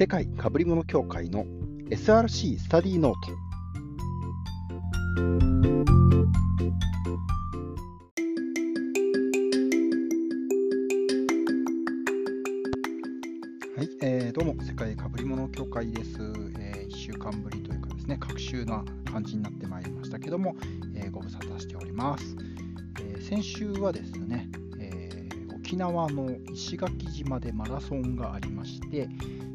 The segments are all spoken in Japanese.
世界かぶり物協会の SRC スタディノート。はい、えー、どうも世界かぶり物協会です、えー、1週間ぶりというかですね各週な感じになってまいりましたけども、えー、ご無沙汰しております、えー、先週はですね、えー、沖縄の石垣島でマラソンがありまして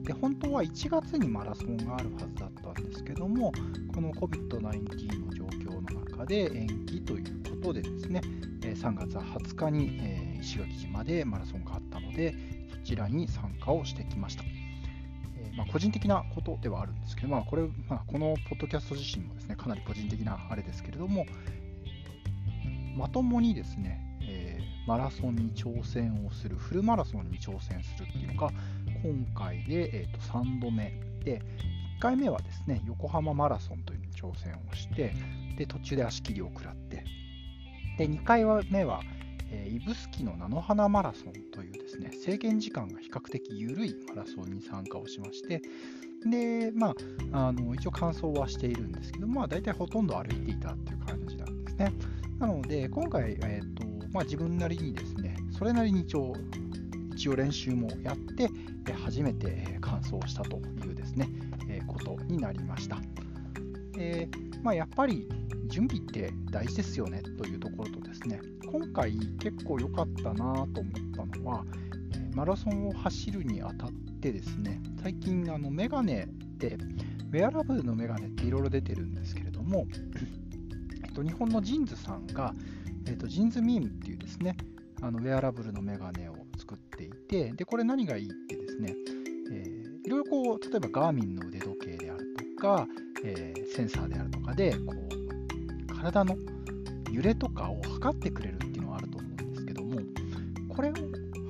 で本当は1月にマラソンがあるはずだったんですけどもこの COVID-19 の状況の中で延期ということでですね3月20日に石垣島でマラソンがあったのでそちらに参加をしてきました。え、まあ、個人的なことではあるんですけど、まあ、これ、まあ、このポッドキャスト自身もですね、かなり個人的なあれですけれども、まともにですね、え、マラソンに挑戦をする、フルマラソンに挑戦するっていうのが、今回で、えー、と3度目。で、1回目はですね、横浜マラソンというのに挑戦をして、で途中で足切りを食らって、で2回目は、えー、指宿の菜の花マラソンというですね、制限時間が比較的緩いマラソンに参加をしまして、で、まあ、あの一応完走はしているんですけど、まあ、大体ほとんど歩いていたっていう感じなんですね。なので、今回、えーとまあ、自分なりにですね、それなりに一応一応練習もやって、初めて完走したというですね、えことになりました。え、まあ、やっぱり準備って大事ですよねというところとですね、今回結構良かったなと思ったのは、マラソンを走るにあたってですね、最近あのメガネで、ウェアラブルのメガネっていろいろ出てるんですけれども、えっと、日本の JINS さんが、えっと、 JINS MEME っていうですね、あのウェアラブルのメガネをて、で、これ何がいいってですね、えー、いろいろこう、例えばガーミンの腕時計であるとか、えー、センサーであるとかで、こう、体の揺れとかを測ってくれるっていうのはあると思うんですけども、これを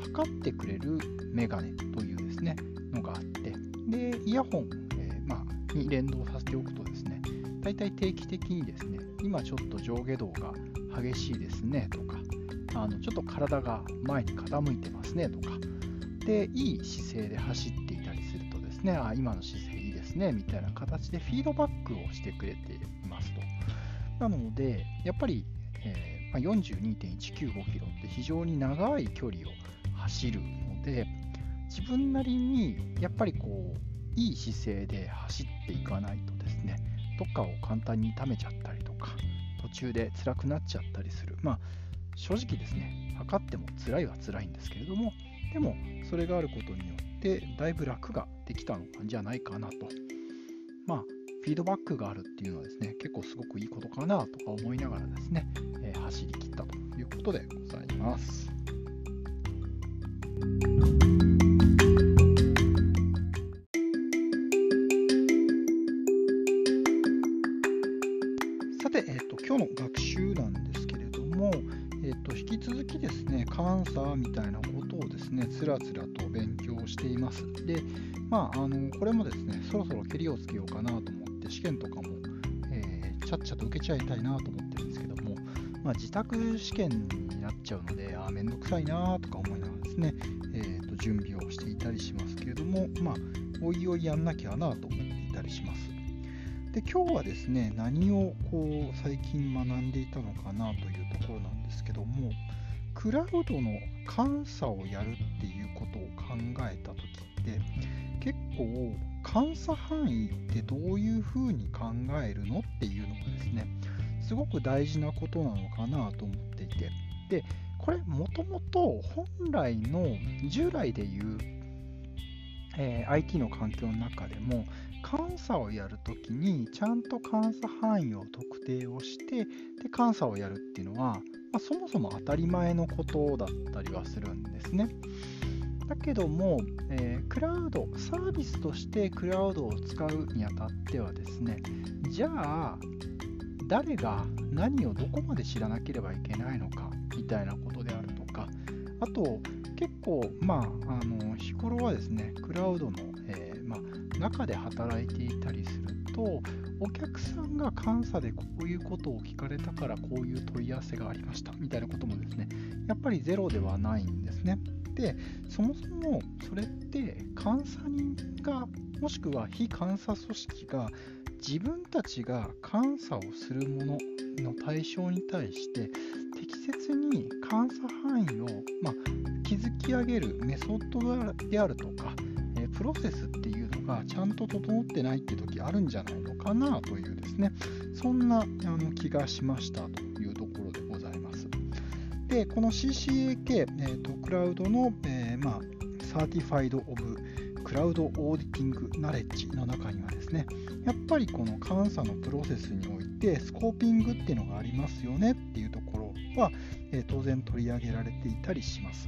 測ってくれるメガネというですね、のがあって、で、イヤホン、えー、まあ、に連動させておくとですね、大体定期的にですね、今ちょっと上下動が激しいですねとか、あのちょっと体が前に傾いてますねとか、で、いい姿勢で走っていたりするとですね、あ、今の姿勢いいですねみたいな形でフィードバックをしてくれていますと。なので、やっぱりえー、まあ、42.195キロって非常に長い距離を走るので自分なりにやっぱりこういい姿勢で走っていかないとですねどっかを簡単に痛めちゃったりとか途中で辛くなっちゃったりするまあ正直ですね測っても辛いは辛いんですけれどもでもそれがあることによってだいぶ楽ができたのじゃないかなとまあフィードバックがあるっていうのはですね、結構すごくいいことかなとか思いながらですね、えー、走りきったということでございます。あ、のこれもですね、そろそろけりをつけようかなと思って試験とかも、えー、ちゃっちゃと受けちゃいたいなと思ってるんですけども、まあ、自宅試験になっちゃうので、あめんどくさいなとか思いながらですね、えー、と準備をしていたりしますけれども、まあ、おいおいやんなきゃなと思っていたりします。で今日はですね、何をこう最近学んでいたのかなというところなんですけども、クラウドの監査をやるっていうことを考えた構監査範囲ってどういうふうに考えるのっていうのがですねすごく大事なことなのかなと思っていてでこれもともと本来の従来でいう、えー、IT の環境の中でも監査をやるときにちゃんと監査範囲を特定をしてで監査をやるっていうのは、まあ、そもそも当たり前のことだったりはするんですね。だけども、えー、クラウド、サービスとしてクラウドを使うにあたってはですね、じゃあ、誰が何をどこまで知らなければいけないのかみたいなことであるとか、あと、結構、まあ、あの日頃はですね、クラウドの、えー、まあ、中で働いていたりすると、お客さんが監査でこういうことを聞かれたからこういう問い合わせがありましたみたいなこともですね、やっぱりゼロではないんですね。で、そもそもそれって監査人が、もしくは非監査組織が自分たちが監査をするものの対象に対して適切に監査範囲を、まあ、築き上げるメソッドであるとか、えプロセスっていうのがちゃんと整ってないって時あるんじゃないのかなというですね。そんなあの気がしましたと。でこの CCAK、えーと、クラウドの、えー、まあ、 Certified of Cloud Auditing Knowledge の中にはですねやっぱりこの監査のプロセスにおいて scoping っていうのがありますよねっていうところは、えー、当然取り上げられていたりします。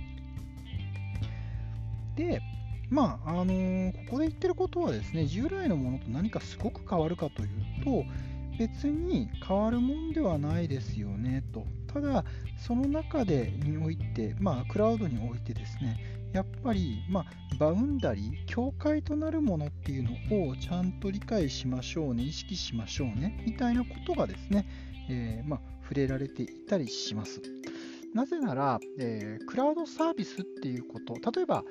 で、まあ、あのー、ここで言ってることはですね、従来のものと何かすごく変わるかというと、別に変わるもんではないですよねと。ただ、その中でにおいて、まあ、クラウドにおいてですね、やっぱり、まあ、バウンダリー、境界となるものっていうのをちゃんと理解しましょうね、意識しましょうね、みたいなことがですね、えー、まあ、触れられていたりします。なぜなら、えー、クラウドサービスっていうこと、例えば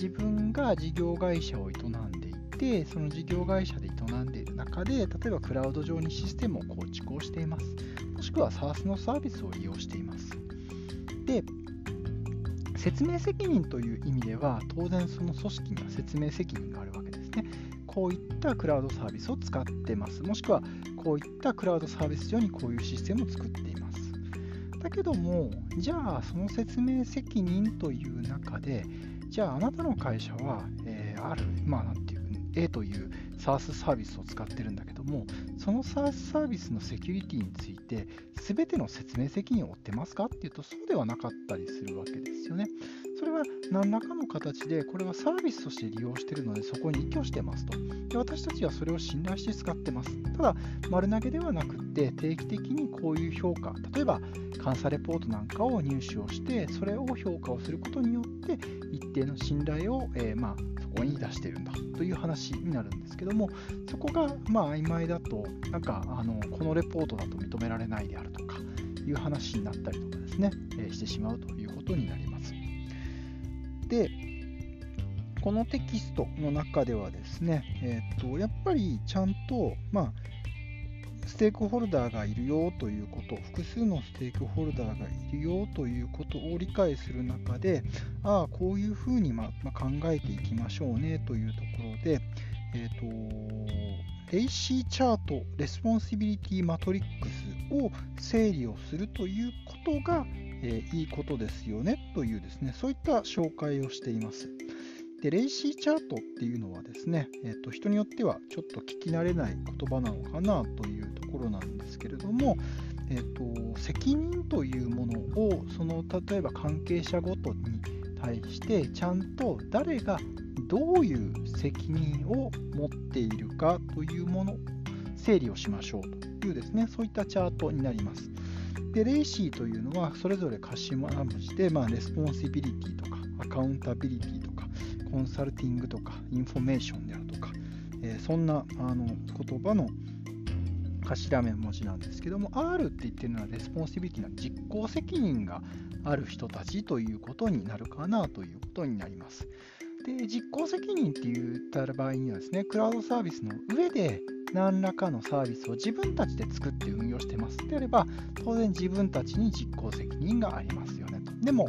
自分が事業会社を営んでいて、その事業会社で営んでいる中で、例えばクラウド上にシステムを構築をしています。もしくは SARS のサービスを利用しています。で、説明責任という意味では、当然その組織には説明責任があるわけですね。こういったクラウドサービスを使ってます。もしくは、こういったクラウドサービス上にこういうシステムを作っています。だけども、じゃあその説明責任という中で、じゃああなたの会社は、えー、ある、まあなんて、A という SaaS サービスを使ってるんだけども、その SaaS サービスのセキュリティについて、すべての説明責任を負ってますかっていうと、そうではなかったりするわけですよね。それは何らかの形で、これはサービスとして利用しているので、そこに依拠してますと。で私たちはそれを信頼して使ってます。ただ、丸投げではなくって、定期的にこういう評価、例えば監査レポートなんかを入手をして、それを評価をすることによって、一定の信頼を、えー、まあ、そこに出しているんだという話になるんですけども、そこがまあ曖昧だと、なんかあのこのレポートだと認められないであるとかいう話になったりとかですね、えー、してしまうということになります。で、このテキストの中ではですね、えー、とやっぱりちゃんと、まあ、ステークホルダーがいるよということ、複数のステークホルダーがいるよということを理解する中で、ああ、こういうふうにまま考えていきましょうねというところで、えーと、 RACI チャート、 responsibility matrix を整理をするということが、えー、いいことですよねというですね、そういった紹介をしています。で、レイシーチャートっていうのはですね、えーと、人によってはちょっと聞き慣れない言葉なのかなというところなんですけれども、えーと、責任というものをその例えば関係者ごとに対してちゃんと誰がどういう責任を持っているかというもの整理をしましょうというですねそういったチャートになります。で、 RACI というのはそれぞれ頭文字で、まあ、 responsibility とかアカウンタビリティとかコンサルティングとかインフォメーションであるとか、えー、そんなあの言葉の頭文字なんですけども R って言ってるのは responsibility の実行責任がある人たちということになるかなということになります。で実行責任って言った場合にはですねクラウドサービスの上で何らかのサービスを自分たちで作って運用してますであれば、当然自分たちに実行責任がありますよねと。でも、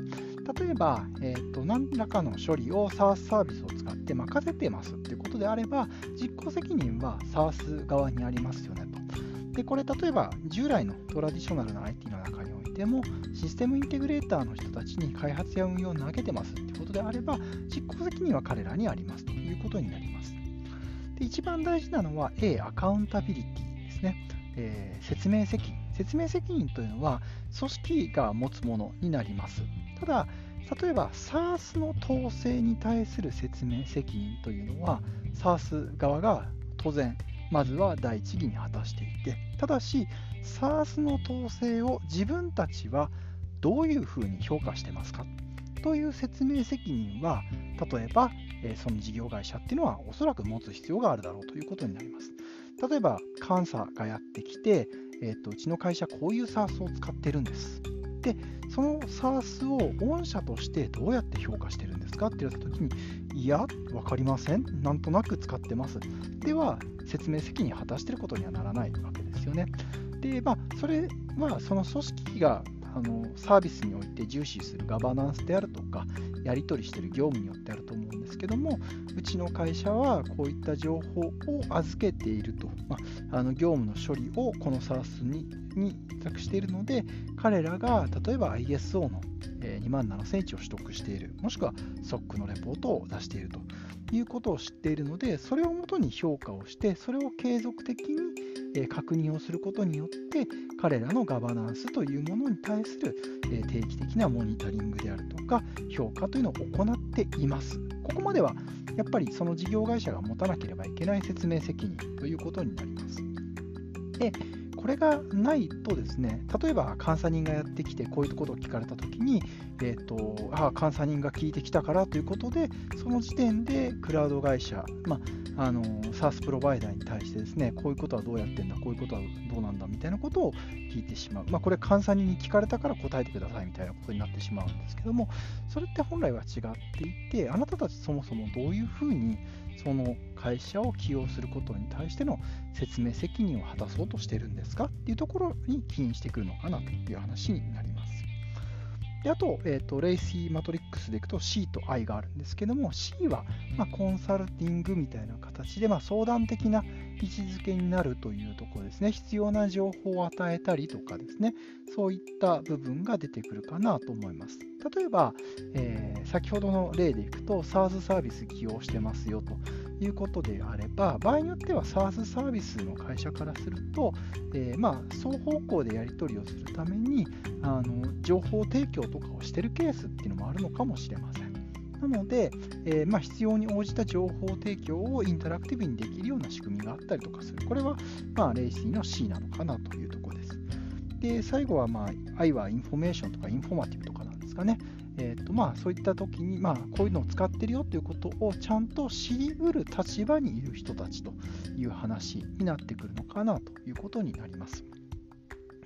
例えば、えーと、何らかの処理を SARS サービスを使って任せてますっていうことであれば、実行責任は SARS 側にありますよねと。で、これ例えば従来のトラディショナルな IT の中においても、システムインテグレーターの人たちに開発や運用を投げてますってことであれば、実行責任は彼らにありますということになります。で一番大事なのは A、アカウンタビリティですね、えー、説明責任。説明責任というのは組織が持つものになります。ただ、例えば SARS の統制に対する説明責任というのは SARS 側が当然まずは第一義に果たしていてただし SARS の統制を自分たちはどういうふうに評価してますかという説明責任は例えばえその事業会社っていうのはおそらく持つ必要があるだろうということになります。例えば、監査がやってきて、えーと、うちの会社こういう SARS を使ってるんです。で、その SARS を御社としてどうやって評価してるんですかって言われたときに、いや、分かりません。なんとなく使ってます。では、説明責任を果たしてることにはならないわけですよね。で、まあ、それはその組織があのサービスにおいて重視するガバナンスであるとか、やり取りしている業務によってあると思うんですけども、うちの会社はこういった情報を預けていると、まあ、あの業務の処理をこの SARS にに委託しているので、彼らが例えば ISO の2万7000を取得している、もしくは SOC のレポートを出していると。いうことを知っているので、それをもとに評価をして、それを継続的に確認をすることによって、彼らのガバナンスというものに対する定期的なモニタリングであるとか、評価というのを行っています。ここまではやっぱりその事業会社が持たなければいけない説明責任ということになります。でこれがないとですね、例えば監査人がやってきて、こういうことを聞かれたときに、えーと、ああ、監査人が聞いてきたからということで、その時点でクラウド会社、まあ、あの SARS プロバイダーに対してですね、こういうことはどうやってんだ、こういうことはどうなんだみたいなことを聞いてしまう。まあ、これ、監査人に聞かれたから答えてくださいみたいなことになってしまうんですけども、それって本来は違っていて、あなたたちそもそもどういうふうにその会社を起用することに対しての説明責任を果たそうとしてるんですかっていうところに起因してくるのかなという話になります。であと,、えーと、レイシーマトリックスでいくと C と I があるんですけども C は、まあ、コンサルティングみたいな形で、まあ、相談的な位置づけになるというところですね。必要な情報を与えたりとかですね。そういった部分が出てくるかなと思います。例えば、えー、先ほどの例でいくと SARS サービス起用してますよということであれば、場合によっては SARS サービスの会社からすると、えー、まあ、双方向でやり取りをするためにあの情報提供とかをしてるケースっていうのもあるのかもしれません。なので、えー、まあ、必要に応じた情報提供をインタラクティブにできるような仕組みがあったりとかする。これは、まあ、 RACI の C なのかなというところです。で、最後は、まあ、I はインフォメーションとか informative とかなんですかね。えーとまあ、そういった時に、まあ、こういうのを使ってるよということをちゃんと知りうる立場にいる人たちという話になってくるのかなということになります。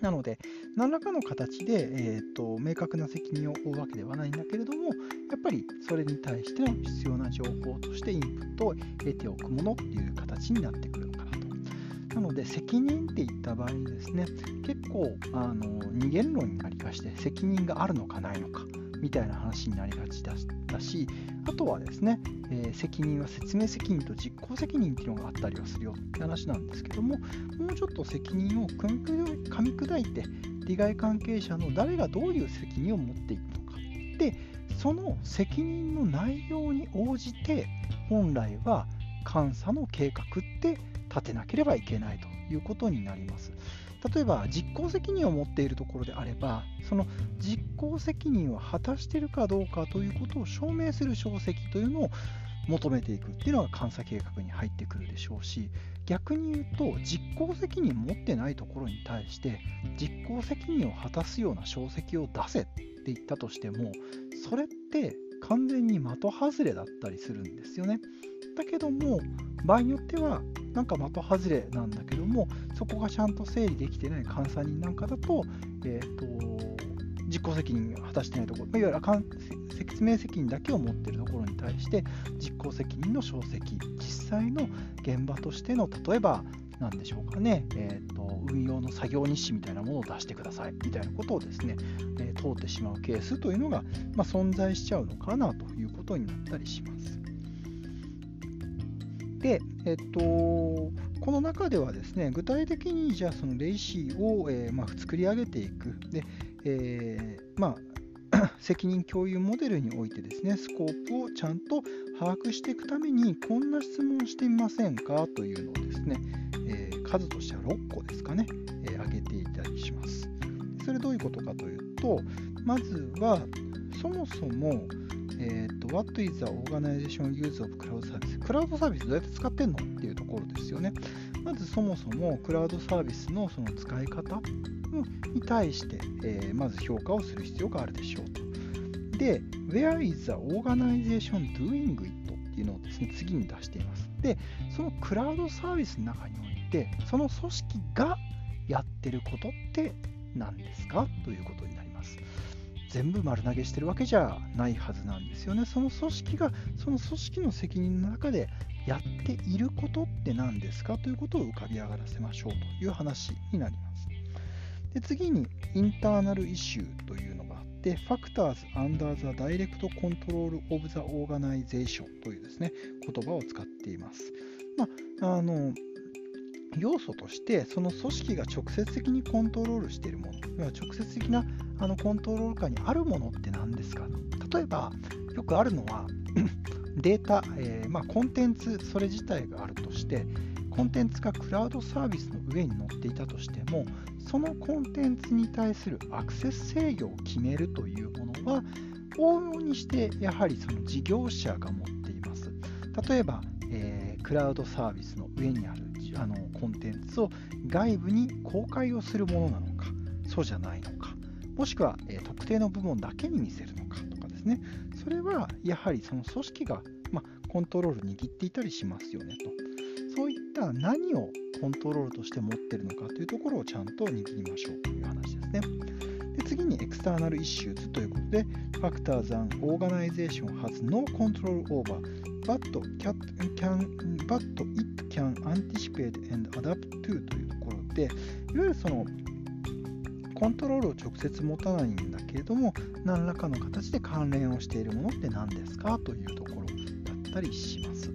なので、何らかの形で、えーと、明確な責任を負うわけではないんだけれども、やっぱりそれに対しての必要な情報としてインプットを得ておくものっていう形になってくるのかなと。なので、責任っていった場合にですね、結構あの二元論になりまして、責任があるのかないのか。みたいな話になりがちだし、あとはですね、えー、責任は説明責任と実行責任っていうのがあったりはするよって話なんですけども、もうちょっと責任を噛み砕いて、利害関係者の誰がどういう責任を持っていくのか。で、その責任の内容に応じて、本来は監査の計画って立てなければいけないということになります。例えば実行責任を持っているところであればその実行責任を果たしているかどうかということを証明する証跡というのを求めていくっていうのが監査計画に入ってくるでしょうし逆に言うと実行責任持ってないところに対して実行責任を果たすような証跡を出せって言ったとしてもそれって完全に的外れだったりするんですよね。だけども場合によってはなんか的外れなんだけどもそこがちゃんと整理できてない監査人なんかだと,、えーと、実行責任を果たしてないところ、いわゆる説明責任だけを持っているところに対して実行責任の証跡実際の現場としての例えば何でしょうかね、えーと、運用の作業日誌みたいなものを出してくださいみたいなことをですね、えー、通ってしまうケースというのが、まあ、存在しちゃうのかなということになったりします。で、えっと、この中ではですね、具体的にじゃあそのレイシーを、えー、まあ、作り上げていく。で、えー、まあ、責任共有モデルにおいてですね、スコープをちゃんと把握していくために、こんな質問してみませんかというのをですね、えー、数としては6個ですかね、えー、挙げていたりします。それどういうことかというと、まずは、そもそも、えーと、What is the organization use of cloud service? クラウドサービスどうやって使ってんのっていうところですよね。まずそもそもクラウドサービスのその使い方に対して、えー、まず評価をする必要があるでしょうと。で、Where is the organization doing it? っていうのをですね、次に出しています。で、そのクラウドサービスの中において、その組織がやってることって何ですか？ということになります。全部丸投げしてるわけじゃないはずなんですよね。その組織がその組織の責任の中でやっていることって何ですか？ということを浮かび上がらせましょうという話になります。で次にインターナルイシューというのがあって、Factors Under the Direct Control of the Organization というですね言葉を使っています。まあ、あの要素としてその組織が直接的にコントロールしているもの直接的なあのコントロール下にあるものって何ですか例えばよくあるのは データ、えー、まあ、コンテンツそれ自体があるとしてコンテンツがクラウドサービスの上に載っていたとしてもそのコンテンツに対するアクセス制御を決めるというものは往々にしてやはりその事業者が持っています。例えば、えー、クラウドサービスの上にあるコンテンツを外部に公開をするものなのかそうじゃないのかもしくは、え、特定の部門だけに見せるのかとかですね。それはやはりその組織が、まコントロール握っていたりしますよねと。そういった何をコントロールとして持ってるのかというところをちゃんと握りましょうという話ですね。で次に external issues ということで、Factors an Organization has no control over but, can, but it can anticipate and adapt to というところで、いわゆるそのコントロールを直接持たないんだけれども、何らかの形で関連をしているものって何ですかというところだったりします。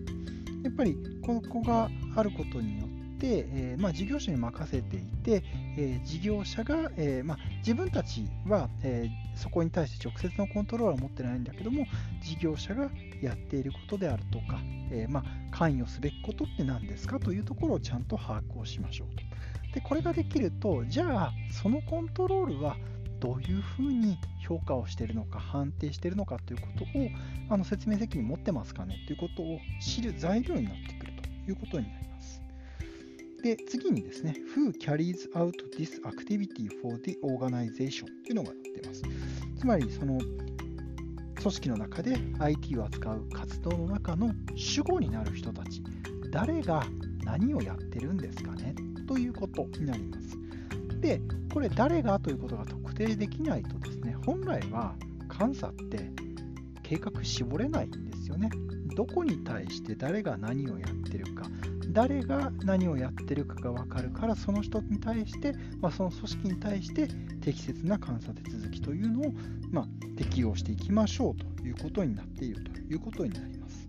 やっぱりここがあることによって、えー、まあ、事業者に任せていて、えー、事業者が、えー、まあ、自分たちは、えそこに対して直接のコントロールは持ってないんだけども事業者がやっていることであるとか、えまあ、関与すべきことって何ですかというところをちゃんと把握をしましょうと。でこれができるとじゃあそのコントロールはどういうふうに評価をしているのか判定しているのかということをあの説明責任持ってますかねということを知る材料になってくるということになります。で次にですね Who carries out this activity for the organization というのが載ってます。つまりその組織の中で IT を扱う活動の中の主語になる人たち誰が何をやってるんですかね？ということになります。で、これ誰がということが特定できないとですね、本来は監査って計画絞れないんですよね。どこに対して誰が何をやってるか、誰が何をやってるかが分かるから、その人に対して、まあ、その組織に対して適切な監査手続きというのを、まあ、適用していきましょうということになっているということになります。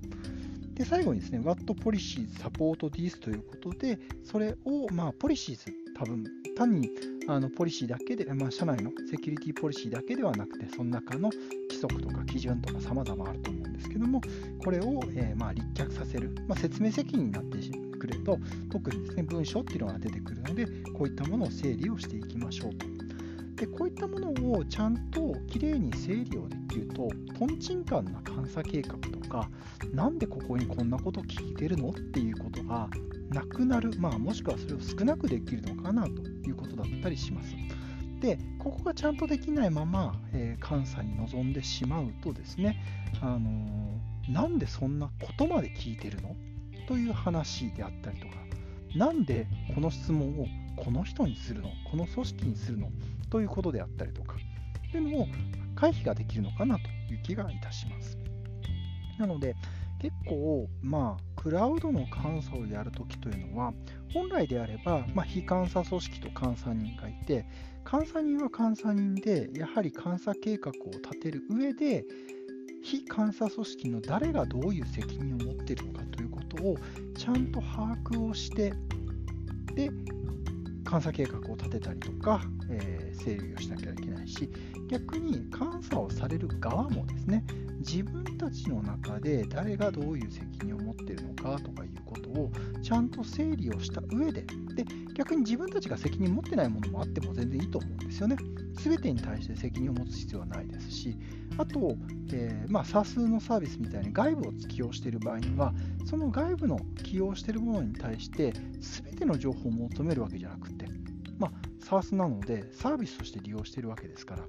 で最後にですね、What Policies Support This ということで、それを、まあ、ポリシーズ、多分単にあのポリシーだけで、まあ、社内のセキュリティポリシーだけではなくて、その中の規則とか基準とか様々あると思うんですけども、これを、えー、まあ立脚させる、まあ、説明責任になってしくれると、特にですね、文書っていうのが出てくるので、こういったものを整理をしていきましょうと。でこういったものをちゃんときれいに整理をできると、とんちんかんな監査計画とか、なんでここにこんなこと聞いてるのっていうことがなくなる、まあ、もしくはそれを少なくできるのかなということだったりします。で、ここがちゃんとできないまま、えー、監査に臨んでしまうとですね、あのー、なんでそんなことまで聞いてるの？という話であったりとか、なんでこの質問をこの人にするのこの組織にするのということであったりとか、というのを回避ができるのかなという気がいたします。なので、結構、まあ、クラウドの監査をやるときというのは、本来であれば、まあ、非監査組織と監査人がいて、監査人は監査人で、やはり監査計画を立てる上で、非監査組織の誰がどういう責任を持っているのかということをちゃんと把握をして、で、監査計画を立てたりとか、えー、整理をしなきゃいけないし、逆に監査をされる側もですね、自分たちの中で誰がどういう責任を持っているのかとかいうことをちゃんと整理をした上で、で逆に自分たちが責任持ってないものもあっても全然いいと思うんですよね。全てに対して責任を持つ必要はないですし、あと、えー、まあ、s a のサービスみたいに外部を起用している場合には、その外部の起用しているものに対して全ての情報を求めるわけじゃなくて、まあ、s a なのでサービスとして利用しているわけですから、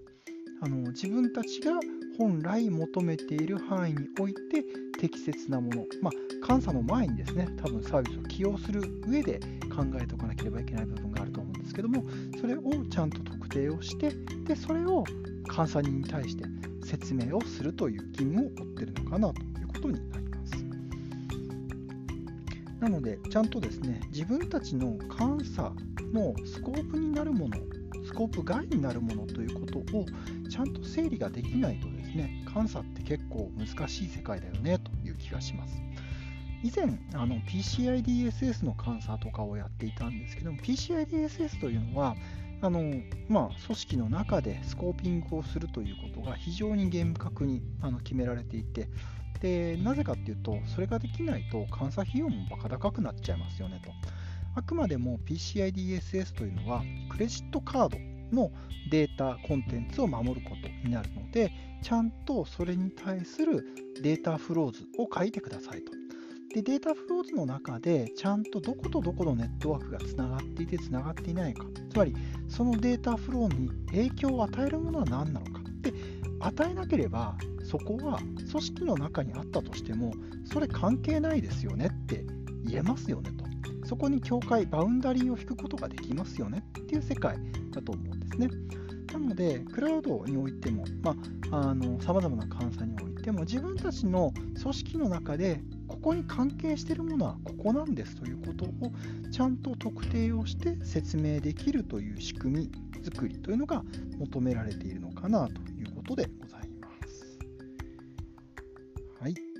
あの自分たちが本来求めている範囲において適切なもの、まあ、監査の前にですね、多分サービスを起用する上で考えておかなければいけない部分があると思うんですけどもそれをちゃんと特定をしてでそれを監査人に対して説明をするという義務を負ってるのかなということになります。なのでちゃんとですね自分たちの監査のスコープになるものスコープ外になるものということをちゃんと整理ができないとですね監査って結構難しい世界だよね気がします。以前の PCI-DSS の監査とかをやっていたんですけども PCI-DSS というのはあの、まあ、組織の中でスコーピングをするということが非常に厳格にあの決められていてでなぜかっていうとそれができないと監査費用もバカ高くなっちゃいますよねとあくまでも PCI-DSS というのはクレジットカードのデータコンテンツを守ることになるのでちゃんとそれに対するデータフローズを書いてくださいと。でデータフローズの中でちゃんとどことどこのネットワークがつながっていてつながっていないか。つまりそのデータフローに影響を与えるものは何なのか。で与えなければそこは組織の中にあったとしてもそれ関係ないですよねって言えますよねと。そこに境界バウンダリーを引くことができますよねっていう世界だと思うんですね。なのでクラウドにおいてもさまざ、まな監査においても自分たちの組織の中でここに関係しているものはここなんですということをちゃんと特定をして説明できるという仕組み作りというのが求められているのかなということでございます。はい。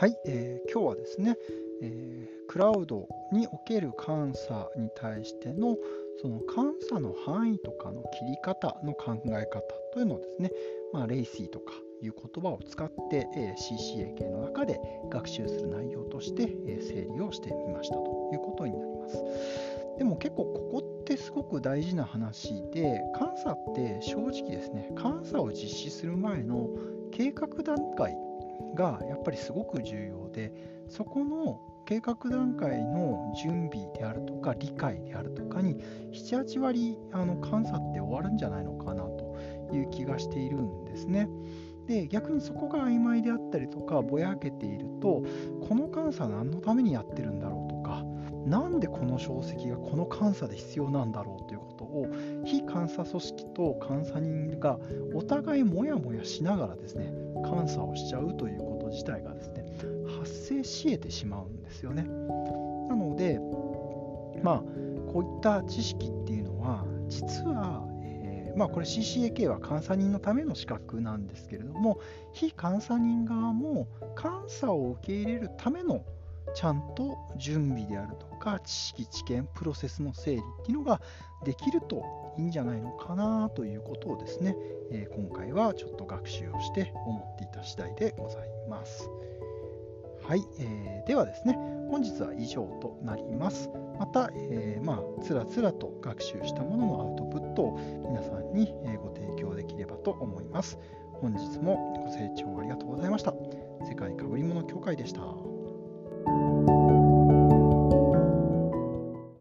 はい、えー、今日はですね、えー、クラウドにおける監査に対してのその監査の範囲とかの切り方の考え方というのをですね、まあ、レイシーとかいう言葉を使って、えー、CCA 系の中で学習する内容として、えー、整理をしてみましたということになります。でも結構ここってすごく大事な話で監査って正直ですね監査を実施する前の計画段階がやっぱりすごく重要でそこの計画段階の準備であるとか理解であるとかに78割あの監査って終わるんじゃないのかなという気がしているんですね。で逆にそこが曖昧であったりとかぼやけているとこの監査何のためにやってるんだろうとかなんでこの証跡がこの監査で必要なんだろうということを非監査組織と監査人がお互いモヤモヤしながらですね監査をしちゃうということ自体がですね発生し得てしまうんですよね。なので、まあ、こういった知識っていうのは、実は、え、まあ、これ CCAK は監査人のための資格なんですけれども、非監査人側も監査を受け入れるためのちゃんと準備であるとか、知識、知見、プロセスの整理っていうのができるといいんじゃないのかなということをですね、えー、今回はちょっと学習をして思っていた次第でございます。はい、えー、ではですね、本日は以上となります。また、えー、まあ、つらつらと学習したもののアウトプットを皆さんにご提供できればと思います。本日もご清聴ありがとうございました。世界かぶり物協会でした。